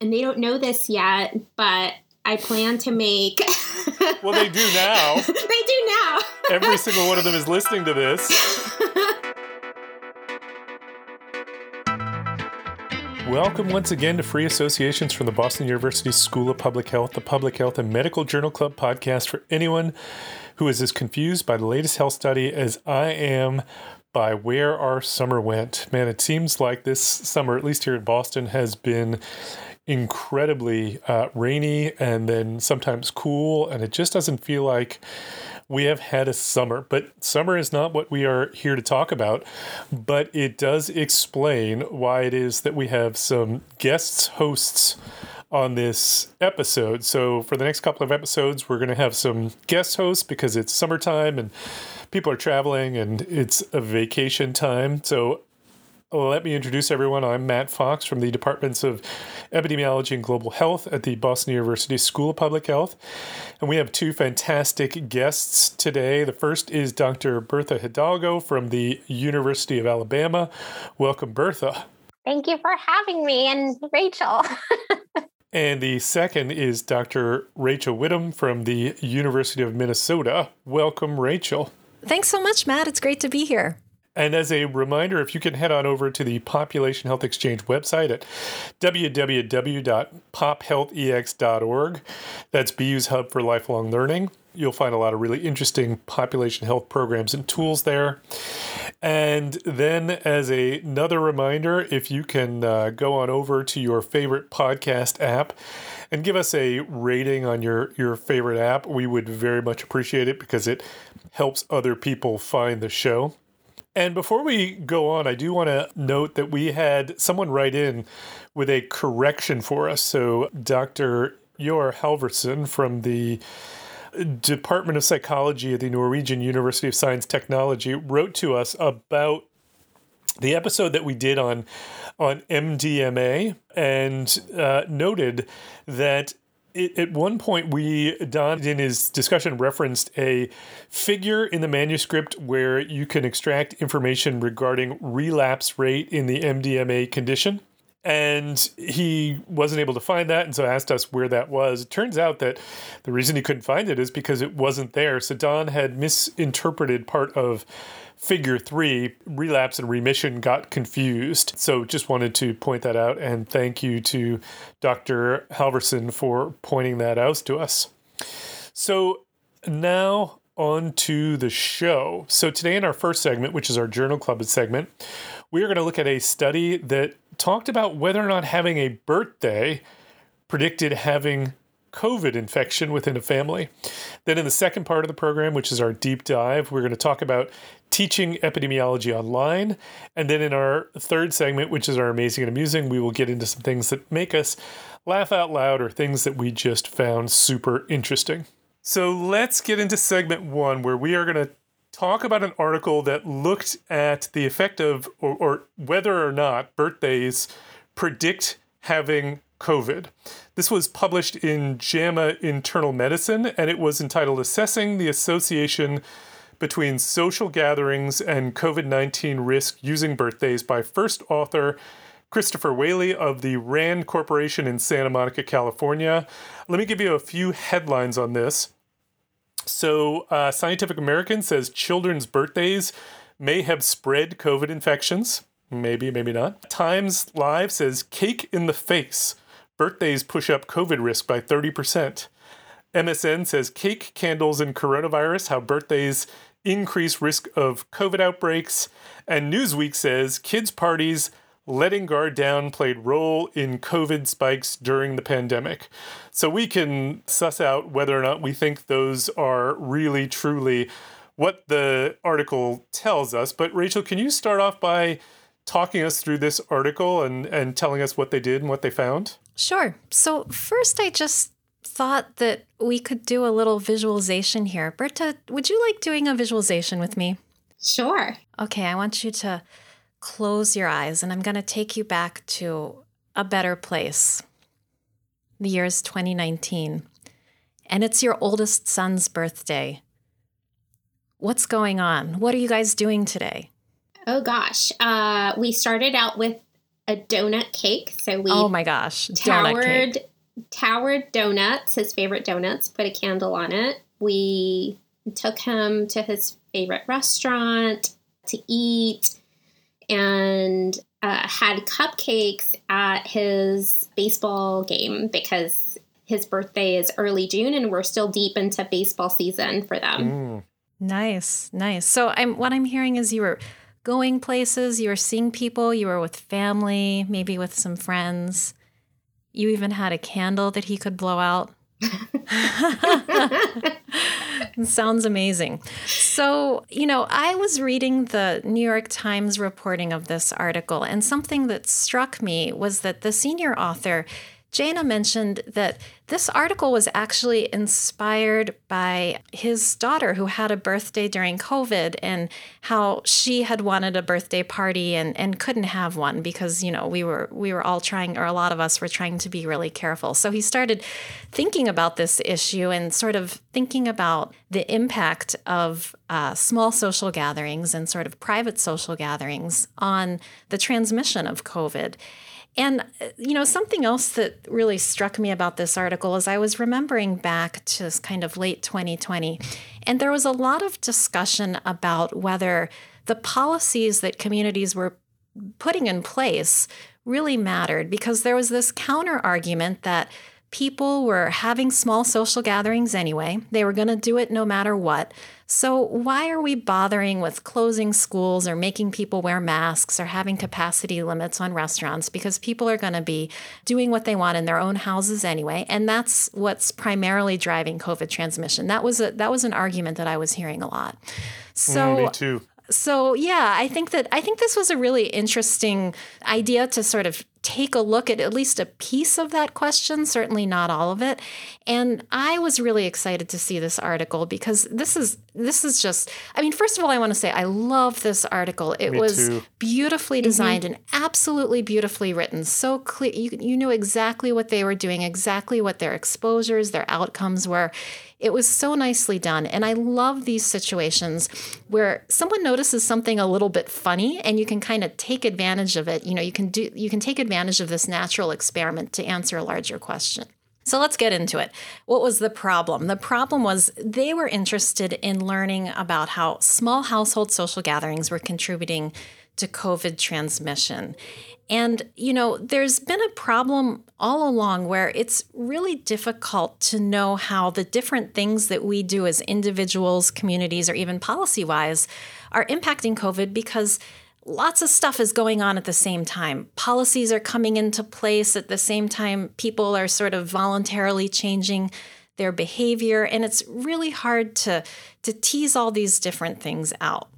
and they don't know this yet, but I plan to make. well, they do now. they do now. Every single one of them is listening to this. Welcome once again to Free Associations from the Boston University School of Public Health, the Public Health and Medical Journal Club podcast for anyone who is as confused by the latest health study as I am by where our summer went. Man, it seems like this summer, at least here in Boston, has been incredibly uh, rainy and then sometimes cool, and it just doesn't feel like we have had a summer, but summer is not what we are here to talk about. But it does explain why it is that we have some guests, hosts on this episode. So, for the next couple of episodes, we're going to have some guest hosts because it's summertime and people are traveling and it's a vacation time. So, let me introduce everyone. I'm Matt Fox from the Departments of Epidemiology and Global Health at the Boston University School of Public Health. And we have two fantastic guests today. The first is Dr. Bertha Hidalgo from the University of Alabama. Welcome, Bertha. Thank you for having me and Rachel. and the second is Dr. Rachel Widome from the University of Minnesota. Welcome, Rachel. Thanks so much, Matt. It's great to be here. And as a reminder, if you can head on over to the Population Health Exchange website at www.pophealthex.org, that's BU's hub for lifelong learning. You'll find a lot of really interesting population health programs and tools there. And then, as a, another reminder, if you can uh, go on over to your favorite podcast app and give us a rating on your, your favorite app, we would very much appreciate it because it helps other people find the show. And before we go on, I do want to note that we had someone write in with a correction for us. So, Dr. Yor Halvorsen from the Department of Psychology at the Norwegian University of Science Technology wrote to us about the episode that we did on on MDMA and uh, noted that at one point, we, Don, in his discussion, referenced a figure in the manuscript where you can extract information regarding relapse rate in the MDMA condition. And he wasn't able to find that, and so asked us where that was. It turns out that the reason he couldn't find it is because it wasn't there. So Don had misinterpreted part of figure three, relapse and remission got confused. So just wanted to point that out and thank you to Dr. Halverson for pointing that out to us. So now on to the show. So today in our first segment, which is our Journal Club segment, we are going to look at a study that talked about whether or not having a birthday predicted having COVID infection within a family. Then, in the second part of the program, which is our deep dive, we're going to talk about teaching epidemiology online. And then, in our third segment, which is our amazing and amusing, we will get into some things that make us laugh out loud or things that we just found super interesting. So, let's get into segment one, where we are going to talk about an article that looked at the effect of, or, or whether or not birthdays predict having COVID. This was published in JAMA Internal Medicine, and it was entitled Assessing the Association Between Social Gatherings and COVID 19 Risk Using Birthdays by first author Christopher Whaley of the RAND Corporation in Santa Monica, California. Let me give you a few headlines on this. So, uh, Scientific American says children's birthdays may have spread COVID infections. Maybe, maybe not. Times Live says cake in the face Birthdays push up COVID risk by 30%. MSN says cake, candles, and coronavirus, how birthdays increase risk of COVID outbreaks. And Newsweek says kids' parties letting guard down played role in COVID spikes during the pandemic. So we can suss out whether or not we think those are really truly what the article tells us. But Rachel, can you start off by talking us through this article and, and telling us what they did and what they found? Sure. So, first, I just thought that we could do a little visualization here. Berta, would you like doing a visualization with me? Sure. Okay, I want you to close your eyes and I'm going to take you back to a better place. The year is 2019, and it's your oldest son's birthday. What's going on? What are you guys doing today? Oh gosh. Uh, we started out with a donut cake. So we oh my gosh, donut towered towered donuts, his favorite donuts, put a candle on it. We took him to his favorite restaurant to eat and uh, had cupcakes at his baseball game because his birthday is early June and we're still deep into baseball season for them. Mm. Nice, nice. So I'm what I'm hearing is you were going places, you were seeing people, you were with family, maybe with some friends. You even had a candle that he could blow out. Sounds amazing. So, you know, I was reading the New York Times reporting of this article, and something that struck me was that the senior author Jena mentioned that this article was actually inspired by his daughter who had a birthday during COVID and how she had wanted a birthday party and, and couldn't have one because, you know, we were we were all trying or a lot of us were trying to be really careful. So he started thinking about this issue and sort of thinking about the impact of uh, small social gatherings and sort of private social gatherings on the transmission of COVID. And, uh, you know, something else that really struck me about this article is I was remembering back to kind of late 2020, and there was a lot of discussion about whether the policies that communities were putting in place really mattered because there was this counter argument that people were having small social gatherings anyway. They were going to do it no matter what. So, why are we bothering with closing schools or making people wear masks or having capacity limits on restaurants? Because people are going to be doing what they want in their own houses anyway, and that's what's primarily driving COVID transmission. That was a that was an argument that I was hearing a lot. So, Mm, me too. so yeah, I think that I think this was a really interesting idea to sort of take a look at at least a piece of that question, certainly not all of it. And I was really excited to see this article because this is this is just I mean, first of all, I want to say I love this article. It Me was too. beautifully mm-hmm. designed and absolutely beautifully written. So clear you you knew exactly what they were doing, exactly what their exposures, their outcomes were. It was so nicely done. And I love these situations where someone notices something a little bit funny and you can kind of take advantage of it. You know, you can do you can take advantage of this natural experiment to answer a larger question. So let's get into it. What was the problem? The problem was they were interested in learning about how small household social gatherings were contributing to COVID transmission. And, you know, there's been a problem all along where it's really difficult to know how the different things that we do as individuals, communities, or even policy wise are impacting COVID because lots of stuff is going on at the same time. Policies are coming into place at the same time. People are sort of voluntarily changing their behavior, and it's really hard to, to tease all these different things out.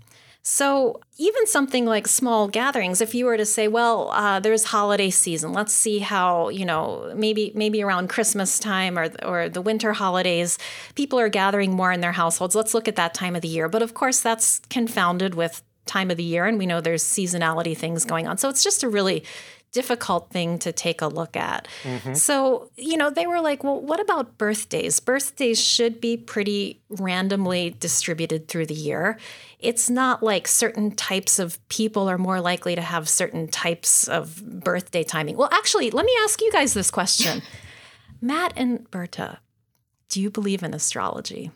So, even something like small gatherings, if you were to say, well, uh, there's holiday season, let's see how, you know, maybe maybe around Christmas time or, or the winter holidays, people are gathering more in their households. Let's look at that time of the year. But of course, that's confounded with time of the year, and we know there's seasonality things going on. So, it's just a really difficult thing to take a look at. Mm-hmm. So, you know, they were like, well, what about birthdays? Birthdays should be pretty randomly distributed through the year. It's not like certain types of people are more likely to have certain types of birthday timing. Well, actually, let me ask you guys this question Matt and Berta, do you believe in astrology?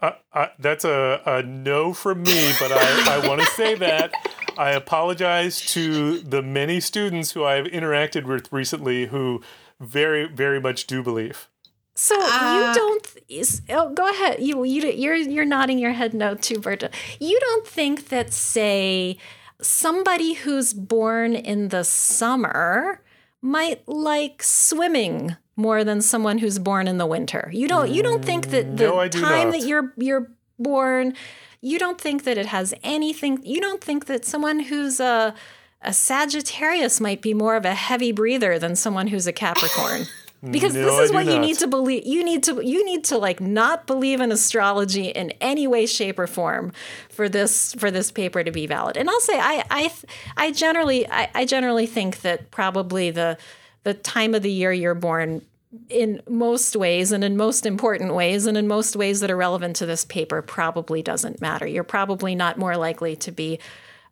Uh, uh, that's a, a no from me, but I, I want to say that I apologize to the many students who I've interacted with recently who very, very much do believe. So you Uh, don't. Is, oh, go ahead. You you you're you're nodding your head no too, Berta. You don't think that say somebody who's born in the summer might like swimming more than someone who's born in the winter. You don't. You don't think that the No, time that you're you're born. You don't think that it has anything. You don't think that someone who's a a Sagittarius might be more of a heavy breather than someone who's a Capricorn. Because No, this is what you not. need to believe. You need to you need to like not believe in astrology in any way, shape, or form for this for this paper to be valid. And I'll say I I I generally I, I generally think that probably the the time of the year you're born in most ways and in most important ways and in most ways that are relevant to this paper probably doesn't matter. You're probably not more likely to be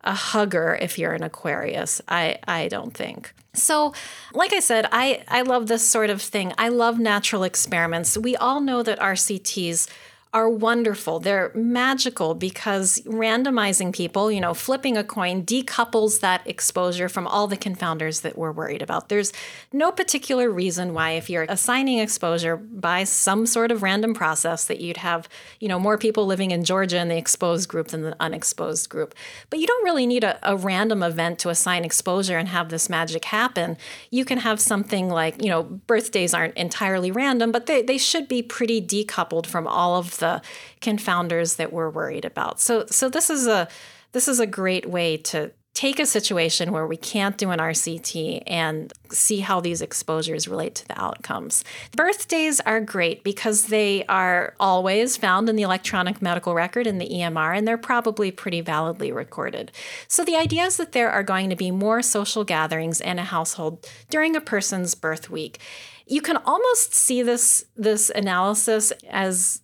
a hugger if you're an Aquarius. I, I don't think. So, like I said, I, I love this sort of thing. I love natural experiments. We all know that RCTs are wonderful. They're magical because randomizing people, you know, flipping a coin decouples that exposure from all the confounders that we're worried about. There's no particular reason why if you're assigning exposure by some sort of random process that you'd have, you know, more people living in Georgia in the exposed group than the unexposed group. But you don't really need a, a random event to assign exposure and have this magic happen. You can have something like, you know, birthdays aren't entirely random, but they, they should be pretty decoupled from all of the the confounders that we're worried about. So so this is a this is a great way to take a situation where we can't do an RCT and see how these exposures relate to the outcomes. Birthdays are great because they are always found in the electronic medical record in the EMR and they're probably pretty validly recorded. So the idea is that there are going to be more social gatherings in a household during a person's birth week. You can almost see this this analysis as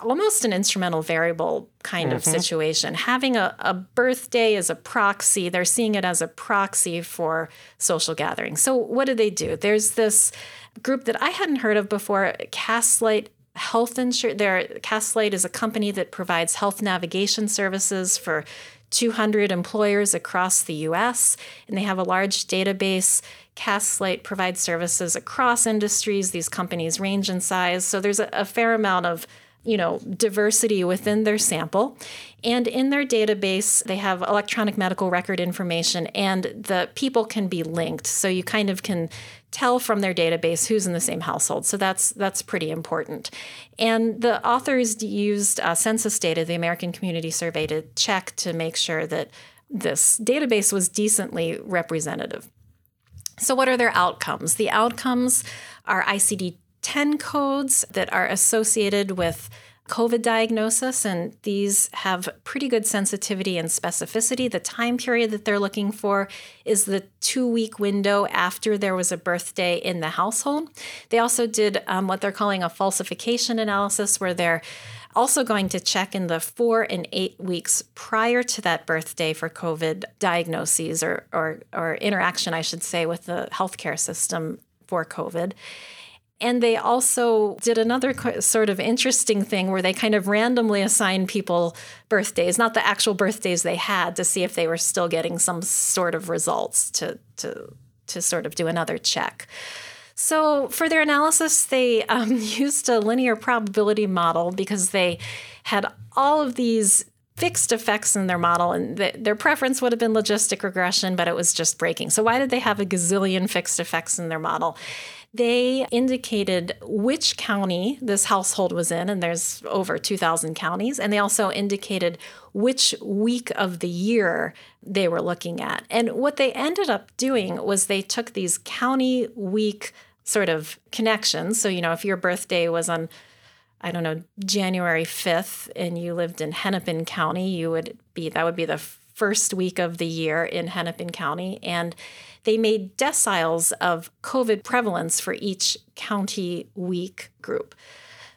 almost an instrumental variable kind mm-hmm. of situation. Having a, a birthday as a proxy, they're seeing it as a proxy for social gatherings. So, what do they do? There's this group that I hadn't heard of before, Castlight Health Insurance. There, Castlight is a company that provides health navigation services for 200 employers across the US, and they have a large database. Castlight provides services across industries. These companies range in size. So there's a, a fair amount of you know, diversity within their sample. And in their database, they have electronic medical record information and the people can be linked. So you kind of can tell from their database who's in the same household. So that's that's pretty important. And the authors used uh, census data, the American Community Survey, to check to make sure that this database was decently representative. So, what are their outcomes? The outcomes are ICD 10 codes that are associated with COVID diagnosis, and these have pretty good sensitivity and specificity. The time period that they're looking for is the two week window after there was a birthday in the household. They also did um, what they're calling a falsification analysis, where they're also going to check in the four and eight weeks prior to that birthday for COVID diagnoses or, or, or interaction, I should say, with the healthcare system for COVID. And they also did another sort of interesting thing where they kind of randomly assigned people birthdays, not the actual birthdays they had, to see if they were still getting some sort of results to, to, to sort of do another check. So, for their analysis, they um, used a linear probability model because they had all of these fixed effects in their model, and th- their preference would have been logistic regression, but it was just breaking. So, why did they have a gazillion fixed effects in their model? They indicated which county this household was in, and there's over 2,000 counties. And they also indicated which week of the year they were looking at. And what they ended up doing was they took these county week sort of connections. So, you know, if your birthday was on I don't know, January 5th and you lived in Hennepin County, you would be that would be the first week of the year in Hennepin County and they made deciles of COVID prevalence for each county week group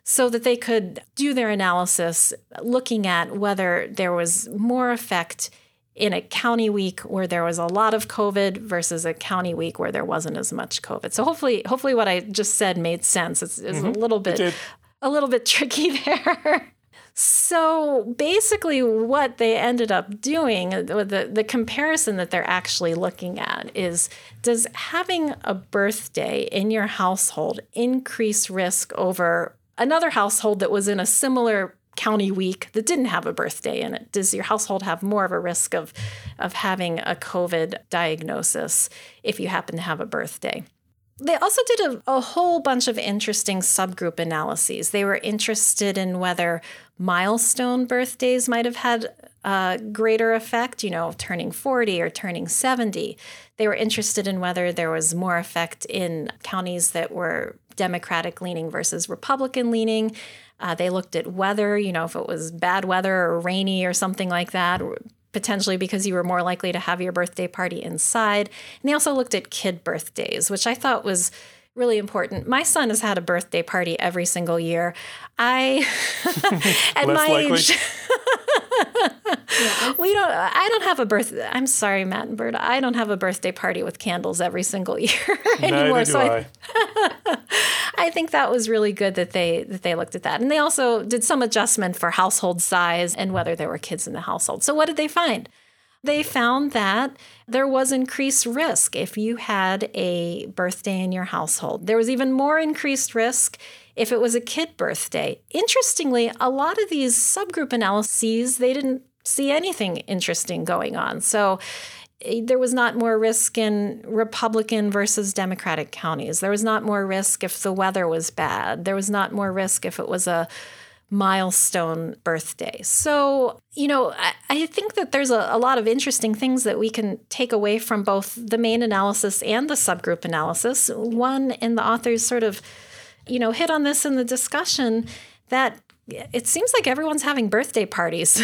so that they could do their analysis looking at whether there was more effect in a county week where there was a lot of COVID versus a county week where there wasn't as much COVID. So hopefully, hopefully what I just said made sense. It's, it's mm-hmm. a little bit a little bit tricky there. So basically, what they ended up doing, the, the comparison that they're actually looking at is does having a birthday in your household increase risk over another household that was in a similar county week that didn't have a birthday in it? Does your household have more of a risk of, of having a COVID diagnosis if you happen to have a birthday? They also did a, a, whole bunch of interesting subgroup analyses. They were interested in whether milestone birthdays might have had a greater effect, you know, turning 40 or turning 70. They were interested in whether there was more effect in counties that were Democratic leaning versus Republican leaning. Uh, they looked at weather, you know, if it was bad weather or rainy or something like that, potentially because you were more likely to have your birthday party inside. And they also looked at kid birthdays, which I thought was really important. My son has had a birthday party every single year. I, at my likely. age, we don't. I don't have a birthday. I'm sorry, Matt and Berta. I don't have a birthday party with candles every single year anymore. So I. I, I think that was really good that they that they looked at that, and they also did some adjustment for household size and whether there were kids in the household. So what did they find? They found that there was increased risk if you had a birthday in your household. There was even more increased risk if it was a kid birthday. Interestingly, a lot of these subgroup analyses, they didn't see anything interesting going on. So eh, there was not more risk in Republican versus Democratic counties. There was not more risk if the weather was bad. There was not more risk if it was a milestone birthday. So, you know, I, I think that there's a, a lot of interesting things that we can take away from both the main analysis and the subgroup analysis. One, and the authors sort of, you know, hit on this in the discussion that it seems like everyone's having birthday parties.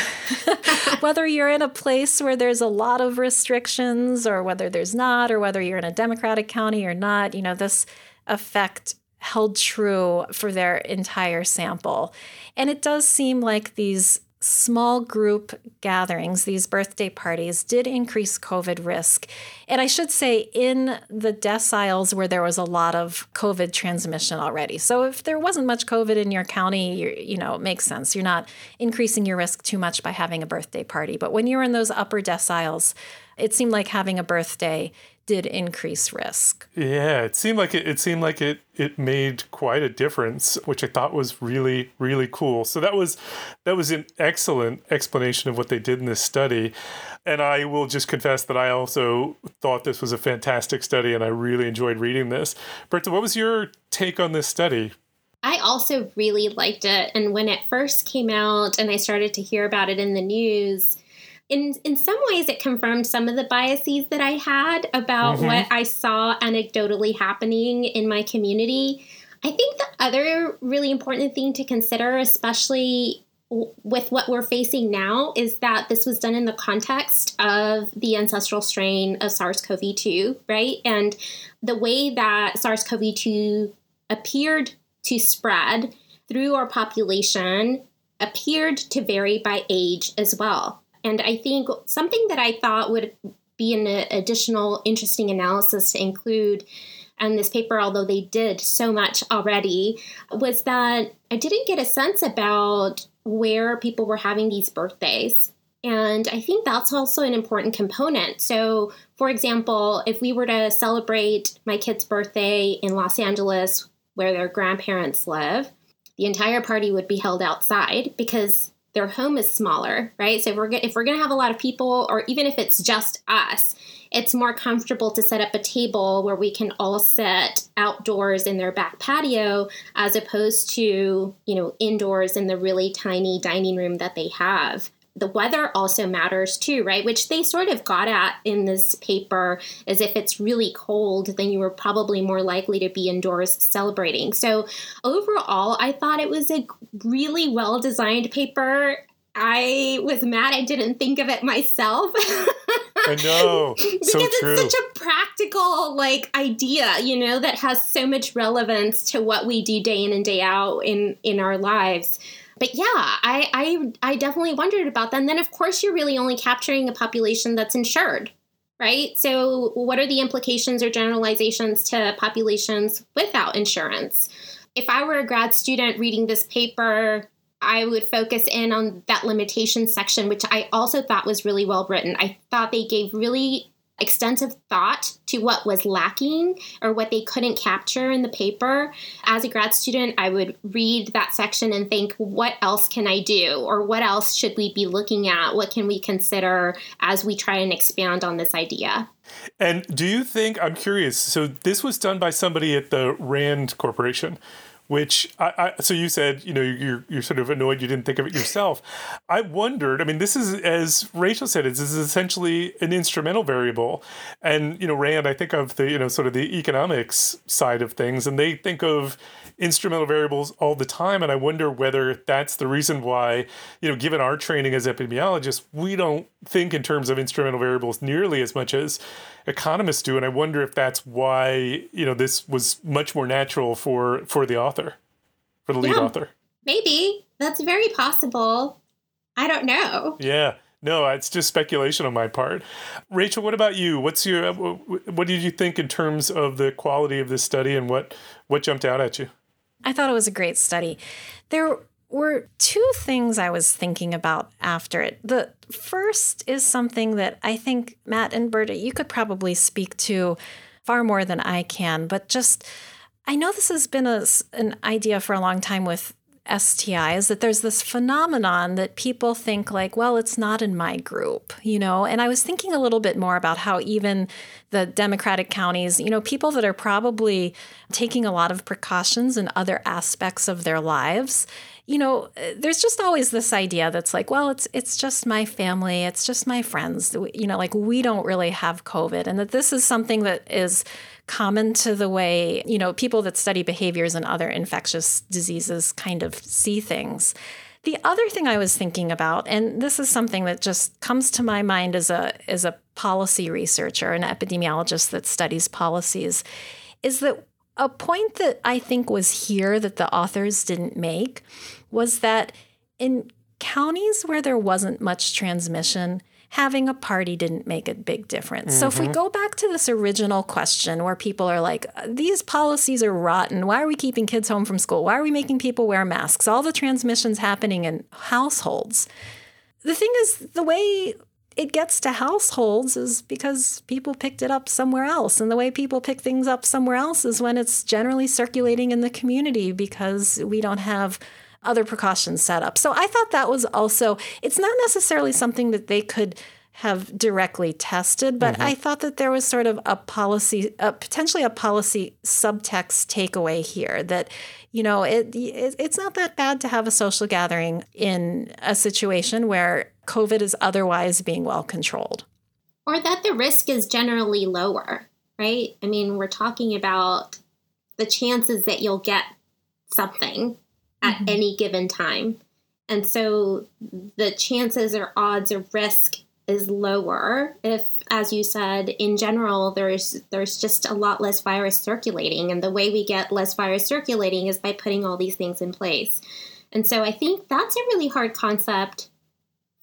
whether you're in a place where there's a lot of restrictions or whether there's not, or whether you're in a Democratic county or not, you know, this effect held true for their entire sample. And it does seem like these small group gatherings, these birthday parties, did increase COVID risk. And I should say, in the deciles where there was a lot of COVID transmission already. So if there wasn't much COVID in your county, you know, it makes sense. You're not increasing your risk too much by having a birthday party. But when you're in those upper deciles, it seemed like having a birthday did increase risk. Yeah, it seemed like it, it seemed like it it made quite a difference, which I thought was really really cool. So that was that was an excellent explanation of what they did in this study. And I will just confess that I also thought this was a fantastic study and I really enjoyed reading this. Bertha, what was your take on this study? I also really liked it. And when it first came out and I started to hear about it in the news, in in some ways it confirmed some of the biases that I had about Mhm. what I saw anecdotally happening in my community. I think the other really important thing to consider, especially w- with what we're facing now, is that this was done in the context of the ancestral strain of SARS CoV 2, right? And the way that SARS CoV 2 appeared to spread through our population appeared to vary by age as well. And I think something that I thought would be an additional interesting analysis to include in this paper, although they did so much already, was that I didn't get a sense about where people were having these birthdays. And I think that's also an important component. So, for example, if we were to celebrate my kid's birthday in Los Angeles, where their grandparents live, the entire party would be held outside because their home is smaller, right? So if we're go- if we're going to have a lot of people, or even if it's just us, it's more comfortable to set up a table where we can all sit outdoors in their back patio, as opposed to you know indoors in the really tiny dining room that they have. The weather also matters too, right? Which they sort of got at in this paper, as if it's really cold, then you were probably more likely to be indoors celebrating. So overall, I thought it was a really well designed paper. I was mad I didn't think of it myself. I know, because so it's such a practical like idea, you know, that has so much relevance to what we do day in and day out in in our lives. But yeah, I I, I definitely wondered about that. And then of course you're really only capturing a population that's insured, right? So what are the implications or generalizations to populations without insurance? If I were a grad student reading this paper, I would focus in on that limitation section, which I also thought was really well written. I thought they gave really extensive thought to what was lacking or what they couldn't capture in the paper. As a grad student, I would read that section and think, what else can I do? Or what else should we be looking at? What can we consider as we try and expand on this idea? And do you think, I'm curious, so this was done by somebody at the RAND Corporation. Which I, I so you said you know you're you're sort of annoyed you didn't think of it yourself. I wondered. I mean, this is as Rachel said, this is essentially an instrumental variable, and you know Rand, I think of the you know sort of the economics side of things, and they think of instrumental variables all the time, and I wonder whether that's the reason why you know given our training as epidemiologists, we don't think in terms of instrumental variables nearly as much as economists do, and I wonder if that's why you know this was much more natural for for the author, for the lead Yeah. author. Maybe that's very possible. I don't know. Yeah. No, it's just speculation on my part. Rachel, what about you? What's your uh, what did you think in terms of the quality of this study and what what jumped out at you? I thought it was a great study. There were two things I was thinking about after it. The first is something that I think Matt and Berta, you could probably speak to far more than I can, but just I know this has been a, an idea for a long time with STIs that there's this phenomenon that people think like, well, it's not in my group, you know? And I was thinking a little bit more about how even the Democratic counties, you know, people that are probably taking a lot of precautions in other aspects of their lives, you know, eh, there's just always this idea that's like, well, it's it's just my family, it's just my friends, you know, like we don't really have COVID, and that this is something that is common to the way you know people that study behaviors and other infectious diseases kind of see things. The other thing I was thinking about, and this is something that just comes to my mind as a as a policy researcher, an epidemiologist that studies policies, is that a point that I think was here that the authors didn't make was that in counties where there wasn't much transmission, having a party didn't make a big difference. So if we mm-hmm. go back to this original question where people are like, these policies are rotten. Why are we keeping kids home from school? Why are we making people wear masks? All the transmissions happening in households. The thing is, the way it gets to households is because people picked it up somewhere else. And the way people pick things up somewhere else is when it's generally circulating in the community because we don't have other precautions set up. So I thought that was also, it's not necessarily something that they could have directly tested, but I thought that there was sort of a policy, uh, potentially a policy subtext takeaway here that, you know, it, it it's not that bad to have a social gathering in a situation where COVID is otherwise being well controlled. Or that the risk is generally lower, right? I mean, we're talking about the chances that you'll get something at Mhm. any given time. And so the chances or odds or risk is lower if as you said in general there's there's just a lot less virus circulating and the way we get less virus circulating is by putting all these things in place. And so I think that's a really hard concept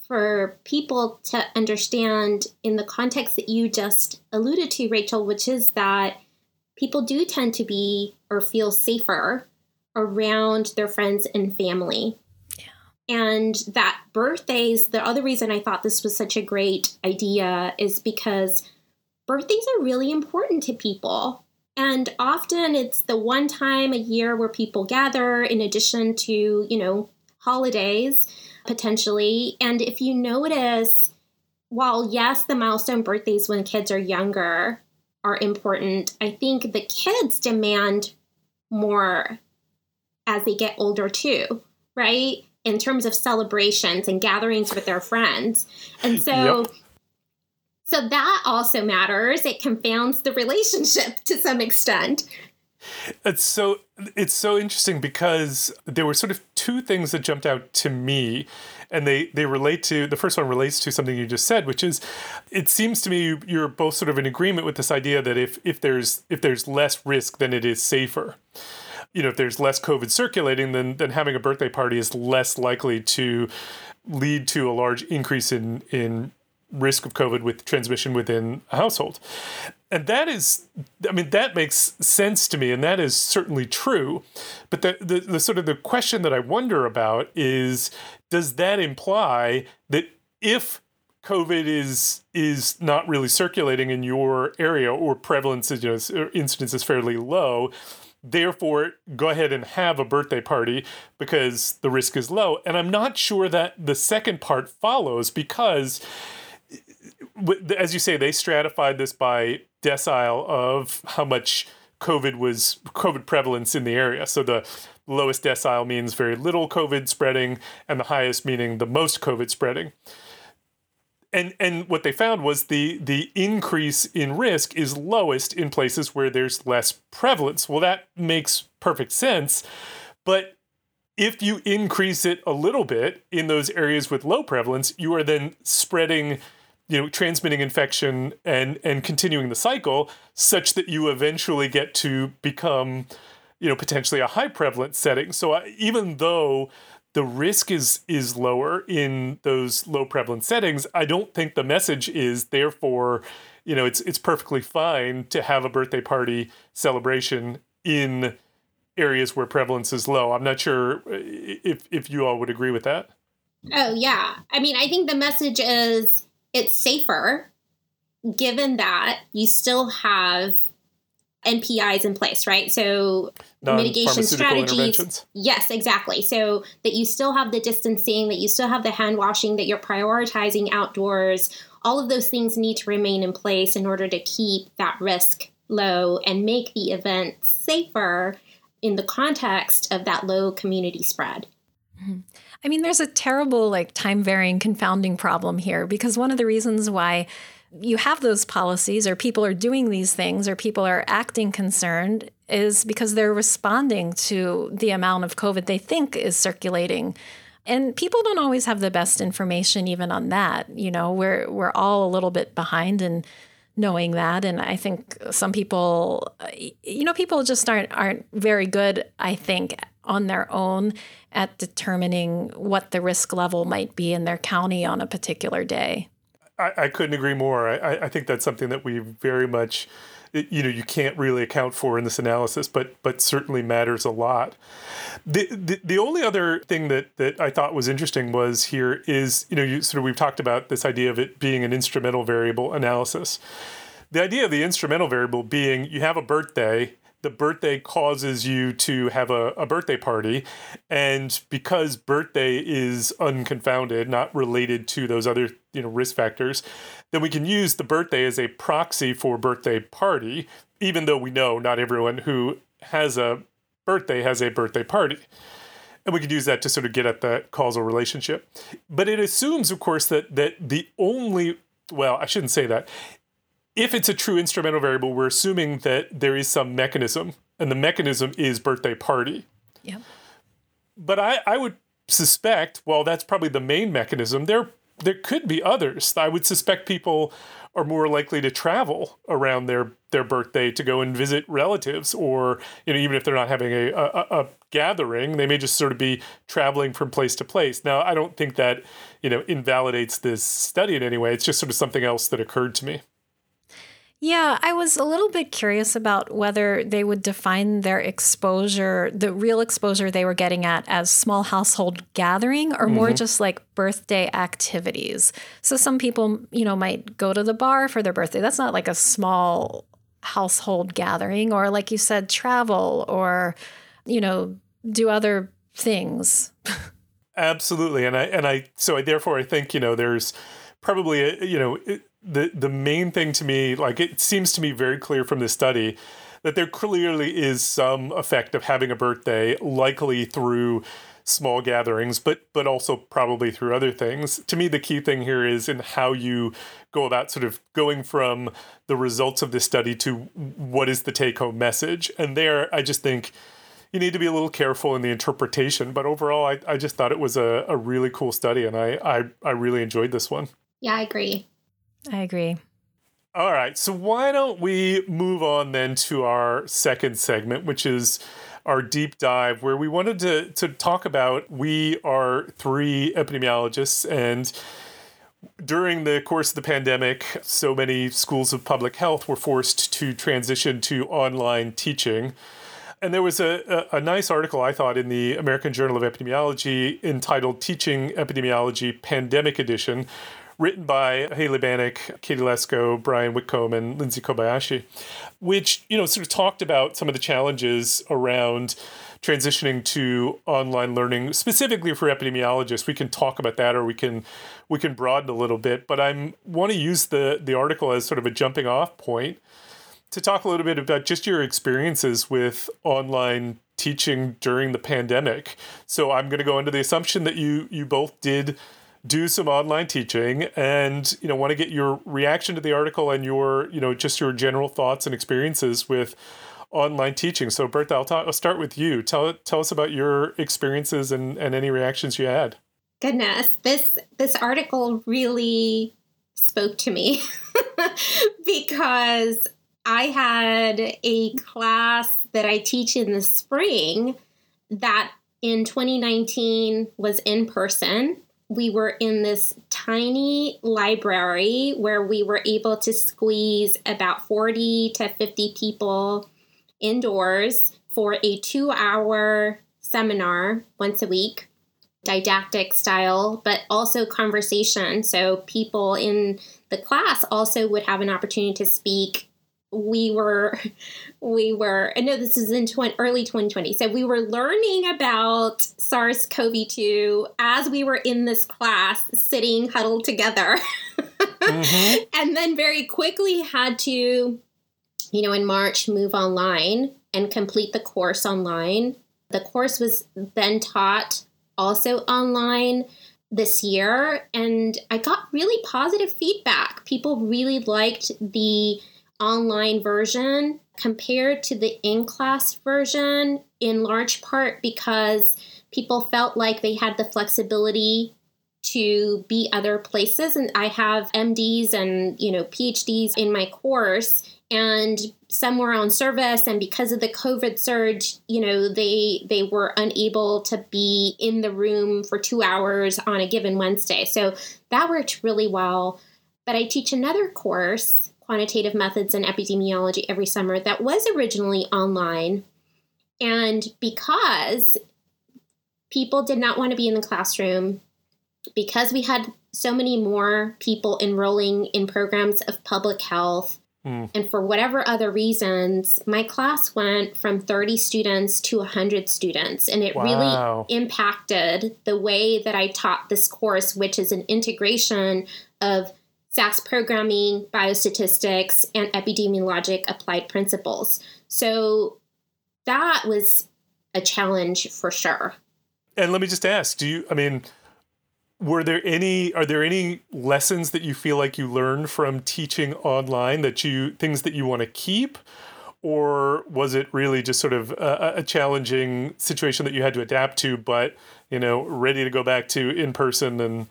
for people to understand in the context that you just alluded to, Rachel, which is that people do tend to be or feel safer around their friends and family. And that birthdays, the other reason I thought this was such a great idea is because birthdays are really important to people. And often it's the one time a year where people gather in addition to, you know, holidays potentially. And if you notice, while yes, the milestone birthdays when kids are younger are important, I think the kids demand more as they get older too, right? In terms of celebrations and gatherings with their friends. And so Yep. so that also matters. It confounds the relationship to some extent. It's so it's so interesting because there were sort of two things that jumped out to me and they they relate to the first one relates to something you just said which is it seems to me you- you're both sort of in agreement with this idea that if if there's if there's less risk then it is safer. You know if there's less covid circulating then then having a birthday party is less likely to lead to a large increase in in risk of covid with transmission within a household. And that is i mean that makes sense to me and that is certainly true. But the, the, the sort of the question that i wonder about is does that imply that if covid is is not really circulating in your area or prevalence you know, incidence is fairly low therefore go ahead and have a birthday party because the risk is low? And i'm not sure that the second part follows because as you say, they stratified this by decile of how much COVID was COVID prevalence in the area. So the lowest decile means very little COVID spreading, and the highest meaning the most COVID spreading. And and what they found was the the increase in risk is lowest in places where there's less prevalence. Well, that makes perfect sense, but if you increase it a little bit in those areas with low prevalence, you are then spreading you know transmitting infection and and continuing the cycle such that you eventually get to become you know potentially a high prevalence setting. So uh, even though the risk is is lower in those low prevalence settings i don't think the message is therefore you know it's it's perfectly fine to have a birthday party celebration in areas where prevalence is low. I'm not sure uh, if if you all would agree with that. Oh yeah. I mean i think the message is it's safer given that you still have NPIs in place, right? So mitigation strategies. Yes, exactly. So that you still have the distancing, that you still have the hand washing, that you're prioritizing outdoors. All of those things need to remain in place in order to keep that risk low and make the event safer in the context of that low community spread. Mm-hmm. I mean, there's a terrible, like, time varying confounding problem here because one of the reasons why you have those policies or people are doing these things or people are acting concerned is because they're responding to the amount of COVID they think is circulating. And people don't always have the best information even on that. You know, we're we're all a little bit behind in knowing that. And I think some people you know, people just aren't aren't very good, I think, on their own at determining what the risk level might be in their county on a particular day. I, I couldn't agree more. I, I think that's something that we very much, you know, you can't really account for in this analysis, but but certainly matters a lot. The, the, the only other thing that, that I thought was interesting was here is, you know, you sort of we've talked about this idea of it being an instrumental variable analysis. The idea of the instrumental variable being you have a birthday the birthday causes you to have a, a birthday party. And because birthday is unconfounded, not related to those other you know risk factors, then we can use the birthday as a proxy for birthday party, even though we know not everyone who has a birthday has a birthday party. And we could use that to sort of get at the causal relationship. But it assumes, of course, that that the only well, I shouldn't say that if it's a true instrumental variable, we're assuming that there is some mechanism, and the mechanism is birthday party. Yeah. But I, I would suspect, well, that's probably the main mechanism. There there could be others. I would suspect people are more likely to travel around their their birthday to go and visit relatives, or you know, even if they're not having a, a, a gathering, they may just sort of be traveling from place to place. Now, I don't think that you know invalidates this study in any way. It's just sort of something else that occurred to me. Yeah, I was a little bit curious about whether they would define their exposure, the real exposure they were getting at, as small household gathering or mm-hmm. more just like birthday activities. So some people, you know, might go to the bar for their birthday. That's not like a small household gathering, or like you said, travel or, you know, do other things. Absolutely. And I, and I, so I, therefore I think, you know, there's probably, a, you know, the the main thing to me, like it seems to me very clear from this study that there clearly is some effect of having a birthday, likely through small gatherings, but but also probably through other things. To me, the key thing here is in how you go about sort of going from the results of this study to what is the take home message. And there, I just think you need to be a little careful in the interpretation. But overall, I, I just thought it was a, a really cool study, and I, I I really enjoyed this one. Yeah, I agree. I agree. All right. So why don't we move on then to our second segment, which is our deep dive, where we wanted to, to talk about we are three epidemiologists and during the course of the pandemic, so many schools of public health were forced to transition to online teaching. And there was a, a, a, nice article, I thought, in the American Journal of Epidemiology entitled Teaching Epidemiology Pandemic Edition, written by Hailey Banack, Katie Lesko, Brian Whitcomb, and Lindsay Kobayashi, which, you know, sort of talked about some of the challenges around transitioning to online learning specifically for epidemiologists we can talk about that or we can we can broaden a little bit but i'm want to use the the article as sort of a jumping off point to talk a little bit about just your experiences with online teaching during the pandemic. So I'm going to go into the assumption that you you both did do some online teaching and you know want to get your reaction to the article and your you know just your general thoughts and experiences with online teaching. So Bertha, I'll, talk, I'll start with you. Tell tell us about your experiences and, and any reactions you had. Goodness, this this article really spoke to me because I had a class that I teach in the spring that in 2019 was in person. We were in this tiny library where we were able to squeeze about 40 to 50 people indoors for a two hour seminar once a week, didactic style, but also conversation. So people in the class also would have an opportunity to speak we were we were i know this is in 20, early 2020 so we were learning about sars-cov-2 as we were in this class sitting huddled together. Mm-hmm. and then very quickly had to you know in march move online and complete the course online. The course was then taught also online this year and i got really positive feedback. People really liked the online version compared to the in class version, in large part because people felt like they had the flexibility to be other places. And i have mds and you know phds in my course and some were on service. And because of the covid surge you know they they were unable to be in the room for two hours on a given wednesday. So that worked really well. But i teach another course quantitative methods and epidemiology every summer that was originally online. And because people did not want to be in the classroom, because we had so many more people enrolling in programs of public health, mm. and for whatever other reasons, my class went from 30 students to 100 students. And it wow. really impacted the way that I taught this course, which is an integration of SAS programming, biostatistics, and epidemiologic applied principles. So that was a challenge for sure. And let me just ask, do you I mean were there any are there any lessons that you feel like you learned from teaching online that you things that you want to keep or was it really just sort of a, a challenging situation that you had to adapt to but you know ready to go back to in person and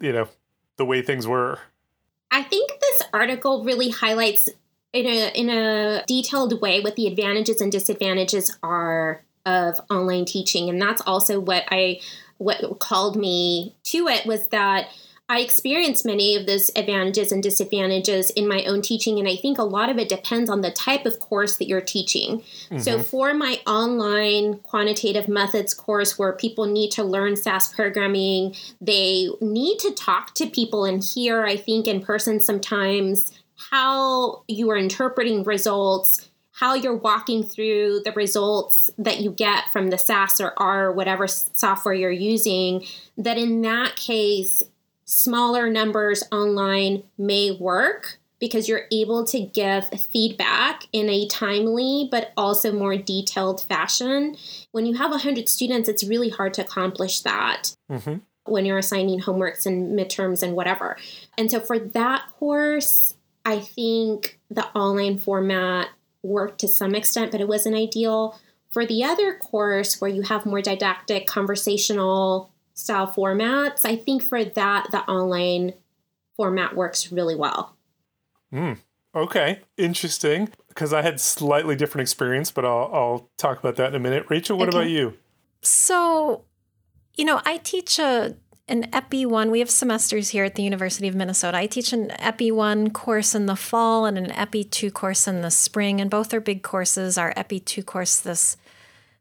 you know the way things were I think this article really highlights in a in a detailed way what the advantages and disadvantages are of online teaching. And that's also what I what called me to it was that I experienced many of those advantages and disadvantages in my own teaching, and I think a lot of it depends on the type of course that you're teaching. Mm-hmm. So, for my online quantitative methods course, where people need to learn SAS programming, they need to talk to people and hear, I think, in person sometimes how you are interpreting results how you're walking through the results that you get from the SAS or R, or whatever software you're using, that in that case, smaller numbers online may work because you're able to give feedback in a timely but also more detailed fashion. When you have 100 students, it's really hard to accomplish that mm-hmm. when you're assigning homeworks and midterms and whatever. And so for that course, I think the online format worked to some extent, but it wasn't ideal. For the other course, where you have more didactic, conversational style formats, I think for that, the online format works really well. Mm, okay, interesting. Because I had slightly different experience, but I'll, I'll talk about that in a minute. Rachel, what okay. about you? So, you know, I teach a an EPI 1. We have semesters here at the University of Minnesota. I teach an EPI 1 course in the fall and an EPI 2 course in the spring, and both are big courses. Our EPI 2 course this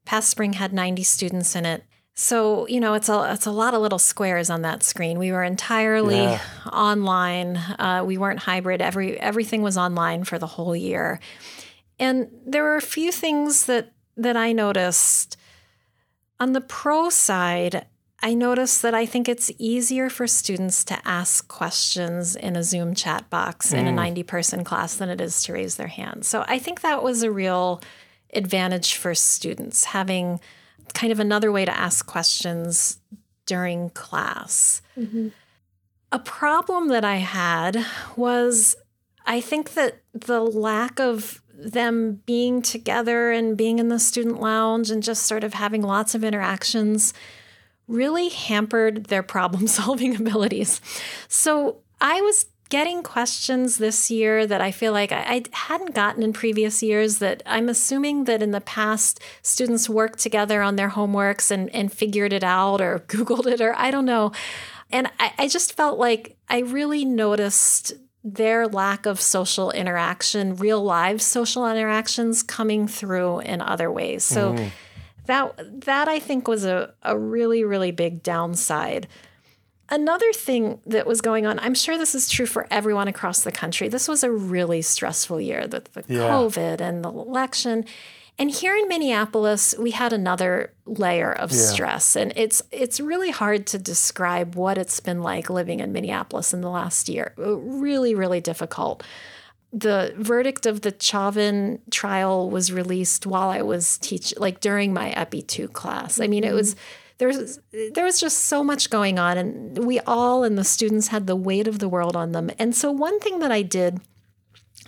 past spring had 90 students in it. So, you know, it's a it's a lot of little squares on that screen. We were entirely yeah. online. Uh, we weren't hybrid. Every everything was online for the whole year. And there were a few things that that I noticed on the pro side. I noticed that I think it's easier for students to ask questions in a Zoom chat box in a 90 person class than it is to raise their hand. So I think that was a real advantage for students, having kind of another way to ask questions during class. Mm-hmm. A problem that I had was I think that the lack of them being together and being in the student lounge and just sort of having lots of interactions really hampered their problem solving abilities. So I was getting questions this year that I feel like I, I, hadn't gotten in previous years that I'm assuming that in the past students worked together on their homeworks and, and figured it out or Googled it or I don't know. And I, I just felt like I really noticed their lack of social interaction, real live social interactions coming through in other ways. So Mm-hmm. that that I think was a, a really, really big downside. Another thing that was going on, I'm sure this is true for everyone across the country. This was a really stressful year, the, the Yeah. COVID and the election. And here in Minneapolis, we had another layer of Yeah. stress. And it's it's really hard to describe what it's been like living in Minneapolis in the last year. Uh, Really, really difficult. The verdict of the Chauvin trial was released while I was teach like during my Epi 2 class. I mean, it was there's there was just so much going on and we all and the students had the weight of the world on them. And so one thing that I did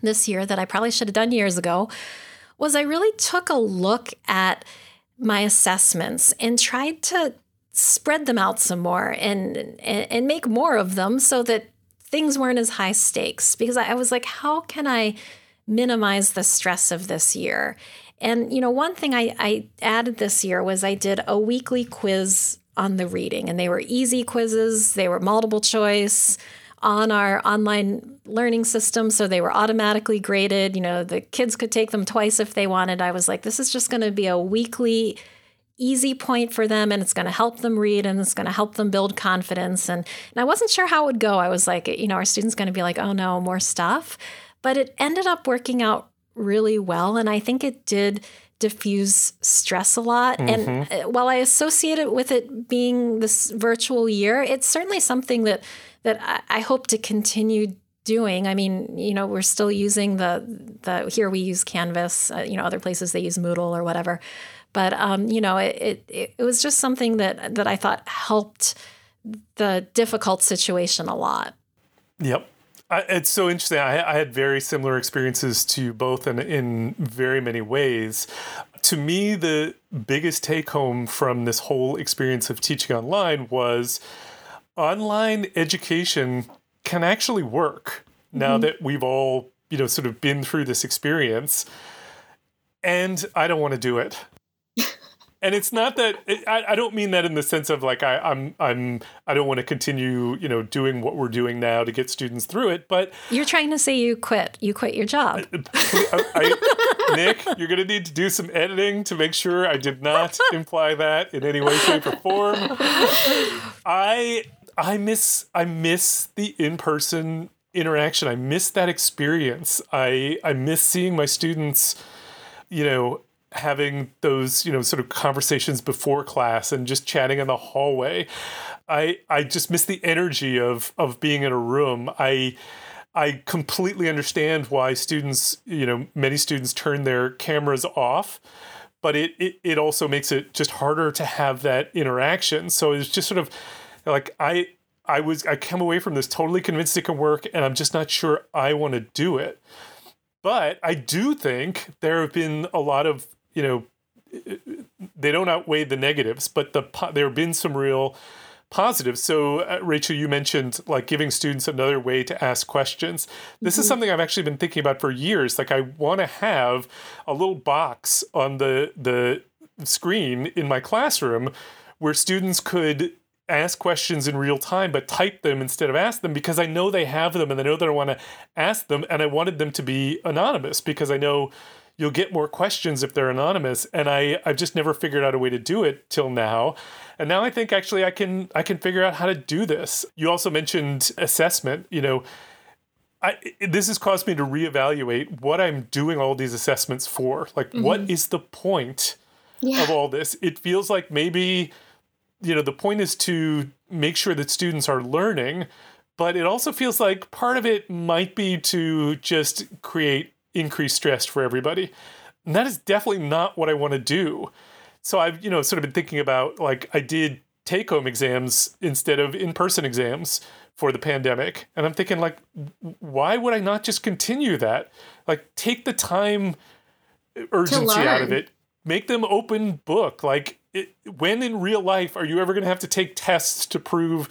this year that I probably should have done years ago was I really took a look at my assessments and tried to spread them out some more and and, and make more of them so that things weren't as high stakes because I, I was like how can I minimize the stress of this year and you know one thing I, I added this year was I did a weekly quiz on the reading and they were easy quizzes. They were multiple choice on our online learning system so they were automatically graded. You know the kids could take them twice if they wanted. I was like this is just going to be a weekly easy point for them and it's going to help them read and it's going to help them build confidence. And, and i wasn't sure how it would go. I was like you know our students going to be like oh no more stuff? But it ended up working out really well and i think it did diffuse stress a lot and uh, while i associate it with it being this virtual year it's certainly something that that I, I hope to continue doing. I mean, you know, we're still using the the here we use Canvas. Uh, you know, other places they use Moodle or whatever. But um, you know, it, it it was just something that that I thought helped the difficult situation a lot. Yep. I, it's so interesting. I, I had very similar experiences to you both in, in very many ways. To me, the biggest take home from this whole experience of teaching online was online education can actually work now mm-hmm. that we've all, you know, sort of been through this experience. And I don't want to do it and it's not that I, I don't mean that in the sense of like I, I'm I'm I don't want to continue you know doing what we're doing now to get students through it, but You're trying to say you quit. You quit your job. Uh, uh, I, I, Nick, you're gonna need to do some editing to make sure I did not imply that in any way, shape, or form. I I miss I miss the in person interaction. I miss that experience. I I miss seeing my students, you know, having those you know sort of conversations before class and just chatting in the hallway. I I just miss the energy of of being in a room. I I completely understand why students, you know, many students turn their cameras off, but it, it, it also makes it just harder to have that interaction. So it's just sort of like I I was I came away from this totally convinced it can work, and I'm just not sure I want to do it. But I do think there have been a lot of you know they don't outweigh the negatives, but the there have been some real positives. So, uh, Rachel, you mentioned like giving students another way to ask questions. This is something I've actually been thinking about for years. Like, I want to have a little box on the the screen in my classroom where students could ask questions in real time but type them instead of ask them because I know they have them and I know that I want to ask them and I wanted them to be anonymous because I know you'll get more questions if they're anonymous and I I've just never figured out a way to do it till now. And now I think actually I can I can figure out how to do this. You also mentioned assessment, you know, I, this has caused me to reevaluate what I'm doing all these assessments for. Like, mm-hmm. what is the point Yeah. of all this? It feels like maybe you know, the point is to make sure that students are learning, but it also feels like part of it might be to just create increased stress for everybody. And that is definitely not what I want to do. So I've, you know, sort of been thinking about like I did take home exams instead of in person exams for the pandemic. And I'm thinking, like, why would I not just continue that? Like, take the time uh, urgency out of it, make them open book. Like, it, when in real life are you ever going to have to take tests to prove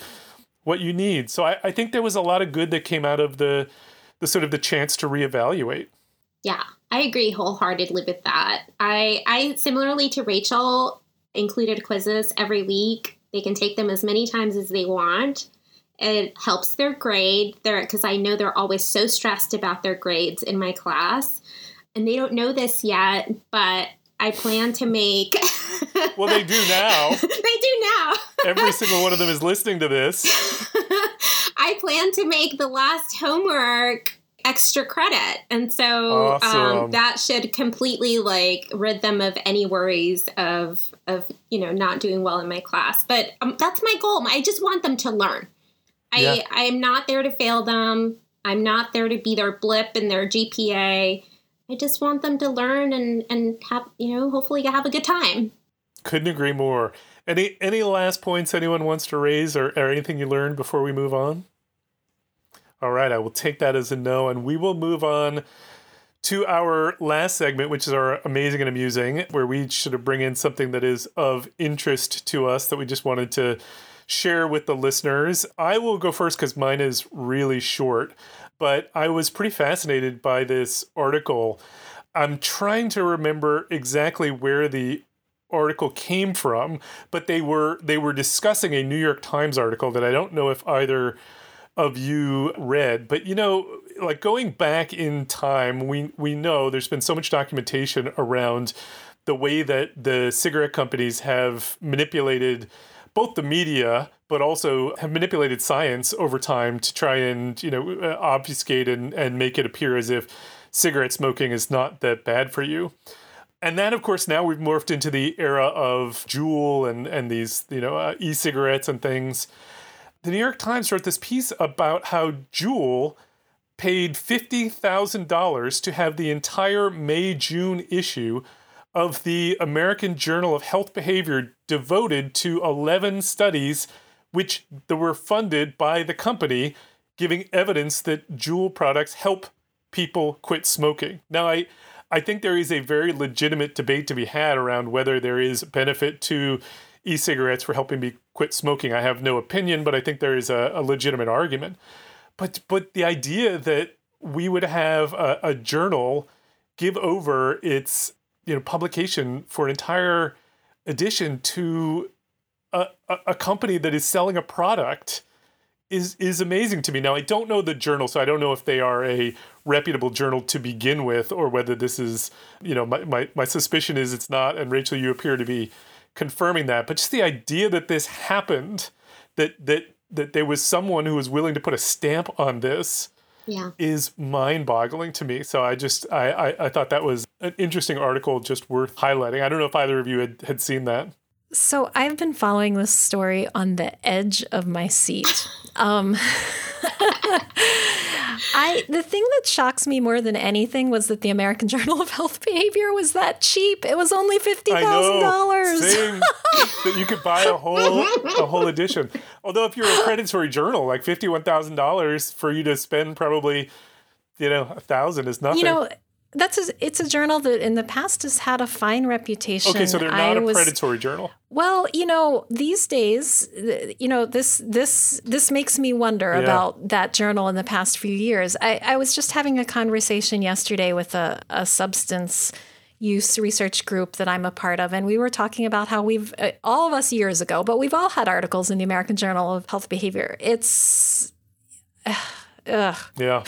what you need? So I, I think there was a lot of good that came out of the the sort of the chance to reevaluate. Yeah, I agree wholeheartedly with that. I I similarly to Rachel included quizzes every week. They can take them as many times as they want. It helps their grade. They're because I know they're always so stressed about their grades in my class. And they don't know this yet, but I plan to make Well, they do now. they do now. Every single one of them is listening to this. I plan to make the last homework extra credit. And so um, Awesome. um, that should completely like rid them of any worries of of you know not doing well in my class. But um, that's my goal. I just want them to learn. Yeah. I I am not there to fail them. I'm not there to be their blip in their GPA. I just want them to learn and and have you know hopefully have a good time. Couldn't agree more. Any any last points anyone wants to raise or, or anything you learned before we move on? All right, I will take that as a no, and we will move on to our last segment, which is our amazing and amusing, where we should bring in something that is of interest to us that we just wanted to share with the listeners. I will go first because mine is really short, but I was pretty fascinated by this article. I'm trying to remember exactly where the article came from, but they were they were discussing a New York Times article that I don't know if either of you read. But you know, like going back in time, we we know there's been so much documentation around the way that the cigarette companies have manipulated both the media but also have manipulated science over time to try and you know uh, obfuscate and, and make it appear as if cigarette smoking is not that bad for you and then of course now we've morphed into the era of Juul and and these you know uh, e-cigarettes and things the New York Times wrote this piece about how Juul paid $50,000 to have the entire May June issue of the American Journal of Health Behavior devoted to 11 studies which were funded by the company giving evidence that Juul products help people quit smoking. Now I I think there is a very legitimate debate to be had around whether there is benefit to e-cigarettes for helping me quit smoking. I have no opinion, but I think there is a, a legitimate argument. But but the idea that we would have a, a journal give over its you know publication for an entire edition to a, a, a company that is selling a product is is amazing to me. Now I don't know the journal, so I don't know if they are a reputable journal to begin with, or whether this is, you know, my, my, my suspicion is it's not, and Rachel, you appear to be confirming that. But just the idea that this happened, that that that there was someone who was willing to put a stamp on this Yeah. is mind-boggling to me. So I just I, I, I thought that was an interesting article just worth highlighting. I don't know if either of you had, had seen that. So I've been following this story on the edge of my seat. Um, I the thing that shocks me more than anything was that the American Journal of Health Behavior was that cheap. It was only fifty thousand dollars. Same. that you could buy a whole a whole edition. Although if you're a predatory journal, like fifty one thousand dollars for you to spend probably, you know, a thousand is nothing. You know, that's a, it's a journal that in the past has had a fine reputation. okay, so they're not I a was- predatory journal. Well, you know, these days, you know, this this this makes me wonder Yeah. about that journal in the past few years. I, I was just having a conversation yesterday with a, a substance use research group that I'm a part of, and we were talking about how we've uh, all of us years ago, but we've all had articles in the American Journal of Health Behavior. It's ugh. Yeah,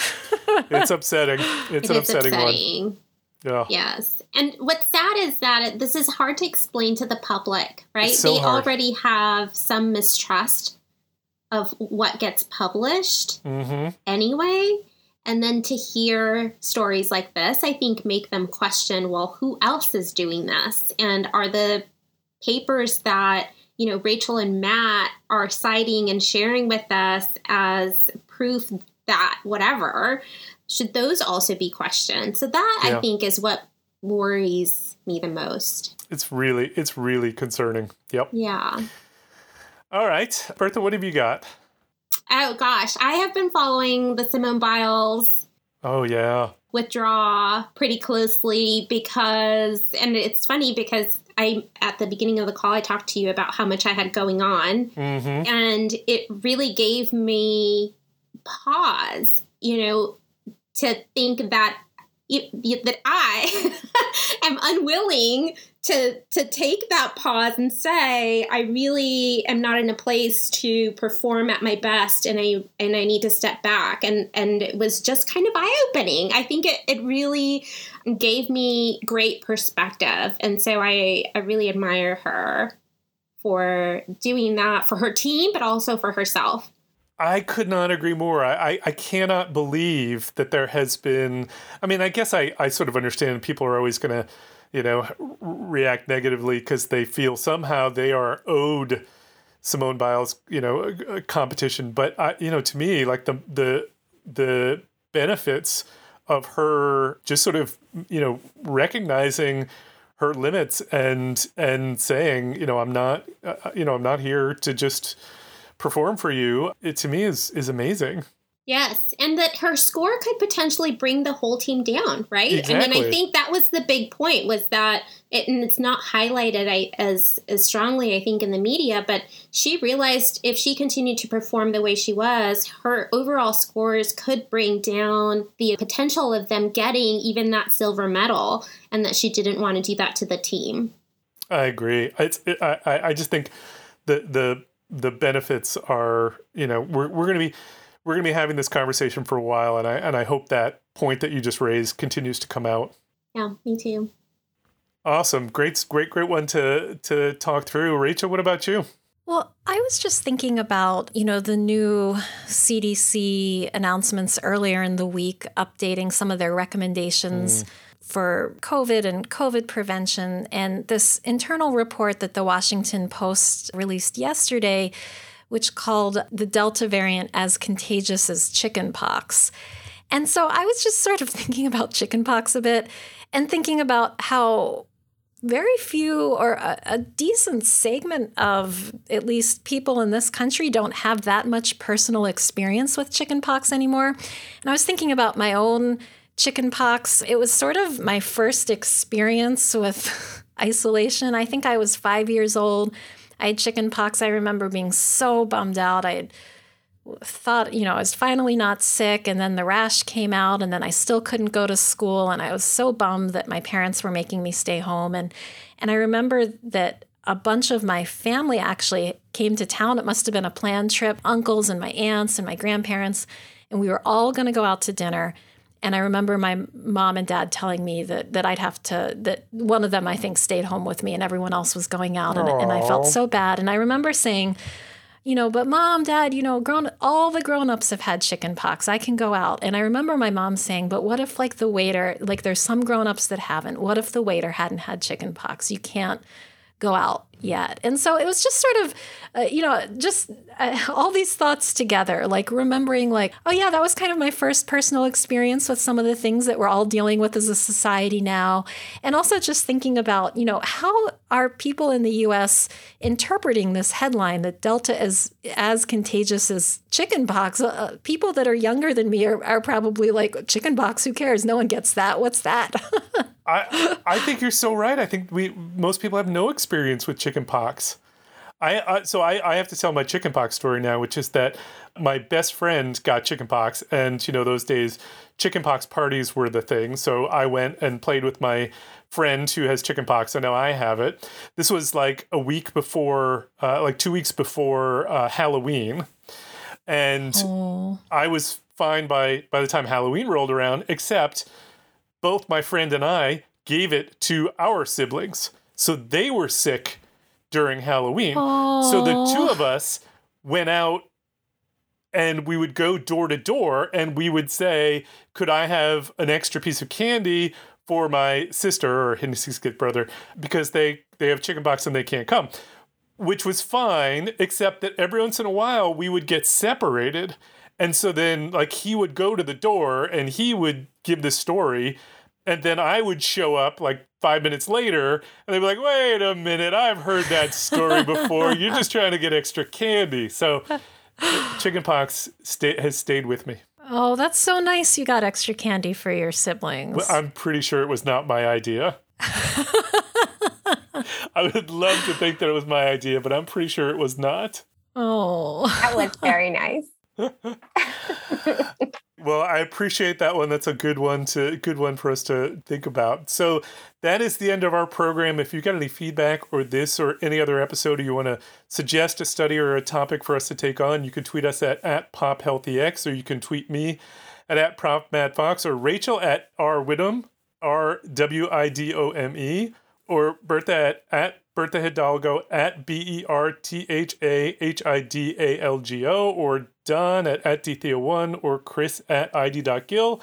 it's upsetting. It's It an upsetting, upsetting. one. Yeah. Yes. And what's sad is that it, this is hard to explain to the public, right? It's so they hard. already have some mistrust of what gets published Mm-hmm. anyway. And then to hear stories like this, I think make them question well, who else is doing this? And are the papers that you know, Rachel and Matt are citing and sharing with us as proof that whatever, should those also be questioned? So that Yeah. I think is what worries me the most. It's really it's really concerning. Yep. Yeah. All right, Bertha, what have you got? Oh gosh, I have been following the Simone Biles Oh yeah. withdraw pretty closely because and it's funny because I at the beginning of the call I talked to you about how much I had going on Mm-hmm. and it really gave me pause, you know, to think that that I am unwilling to to take that pause and say I really am not in a place to perform at my best and I and I need to step back and and it was just kind of eye opening. I think it it really gave me great perspective and so I I really admire her for doing that for her team but also for herself. I could not agree more. I, I, cannot believe that there has been. I mean, I guess I, I sort of understand people are always going to, you know, react negatively because they feel somehow they are owed Simone Biles, you know, competition. But I, you know, to me, like the the the benefits of her just sort of, you know, recognizing her limits and and saying, you know, I'm not, uh, you know, I'm not here to just perform for you it to me is is amazing Yes, and that her score could potentially bring the whole team down, right? And then Exactly. I think that was the big point was that it, and it's not highlighted I, as as strongly I think in the media, but she realized if she continued to perform the way she was, her overall scores could bring down the potential of them getting even that silver medal, and that she didn't want to do that to the team. i agree it's it, I, I I just think the the the benefits are you know we're, we're gonna be we're gonna be having this conversation for a while and i and i hope that point that you just raised continues to come out. Yeah, me too. awesome. Great great great one to to talk through. Rachel what about you? Well, I was just thinking about, you know, the new CDC announcements earlier in the week updating some of their recommendations mm. For COVID and COVID prevention. And this internal report that the Washington Post released yesterday, which called the Delta variant as contagious as chickenpox. And so I was just sort of thinking about chickenpox a bit and thinking about how very few or a, a decent segment of at least people in this country don't have that much personal experience with chickenpox anymore. And I was thinking about my own chickenpox. It was sort of my first experience with isolation. I think I was five years old. I had chicken pox. I remember being so bummed out. I had thought, you know, I was finally not sick. And then the rash came out, and then I still couldn't go to school. And I was so bummed that my parents were making me stay home. And, and I remember that a bunch of my family actually came to town. It must have been a planned trip, uncles and my aunts and my grandparents. And we were all going to go out to dinner. And I remember my mom and dad telling me that that I'd have to that one of them I think stayed home with me and everyone else was going out and, and I felt so bad. And I remember saying, you know, but mom, dad, you know, grown all the grown-ups have had chicken pox. I can go out. And I remember my mom saying, but what if like the waiter, like there's some grown-ups that haven't. What if the waiter hadn't had chicken pox? You can't go out yet. And so it was just sort of, uh, you know, just uh, all these thoughts together, like remembering, like, oh, yeah, that was kind of my first personal experience with some of the things that we're all dealing with as a society now. And also just thinking about, you know, how are people in the US interpreting this headline that Delta is as contagious as chickenpox? Uh, people that are younger than me are, are probably like, chickenpox, who cares? No one gets that. What's that? I I think you're so right. I think we most people have no experience with chickenpox. I uh, so I, I have to tell my chickenpox story now, which is that my best friend got chickenpox, and you know those days chickenpox parties were the thing. So I went and played with my friend who has chicken pox, and now I have it. This was like a week before, uh, like two weeks before uh, Halloween, and. I was fine by by the time Halloween rolled around, except both my friend and I gave it to our siblings. So they were sick during Halloween. So the two of us went out and we would go door to door and we would say, Could I have an extra piece of candy for my sister or his kid brother? Because they, they have chickenpox and they can't come. which was fine, except that every once in a while we would get separated. And so then, like, he would go to the door and he would give the story. And then I would show up like five minutes later and they'd be like, wait a minute, I've heard that story before. You're just trying to get extra candy. So, chickenpox sta- has stayed with me. Oh, that's so nice. You got extra candy for your siblings. Well, I'm pretty sure it was not my idea. I would love to think that it was my idea, but I'm pretty sure it was not. oh. That was very nice. Well, I appreciate that one. That's a good one to good one for us to think about. So that is the end of our program. If you've got any feedback or this or any other episode or you want to suggest a study or a topic for us to take on, you can tweet us at, at PopHealthEx or you can tweet me at, at ProfMattFox or Rachel at R Widome, R W I D O M E, or Bertha at, at Bertha Hidalgo at B E R T H A H I D A L G O, or Don at, at DTheo1, or Chris at ID.Gill.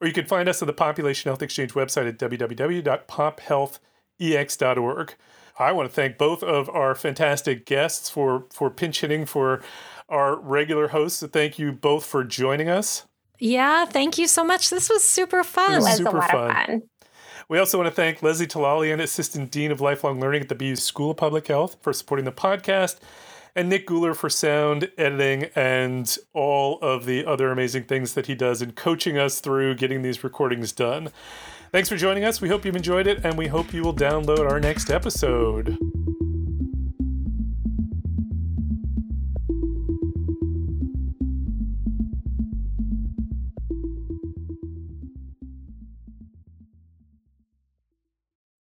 Or you can find us at the Population Health Exchange website at www.pophealthex.org. I want to thank both of our fantastic guests for, for pinch hitting for our regular hosts. So thank you both for joining us. Yeah, thank you so much. This was super It fun. was was super a lot fun. of fun. We also want to thank Leslie Talalian, Assistant Dean of Lifelong Learning at the BU School of Public Health, for supporting the podcast, and Nick Guler for sound editing and all of the other amazing things that he does in coaching us through getting these recordings done. Thanks for joining us. We hope you've enjoyed it, and we hope you will download our next episode.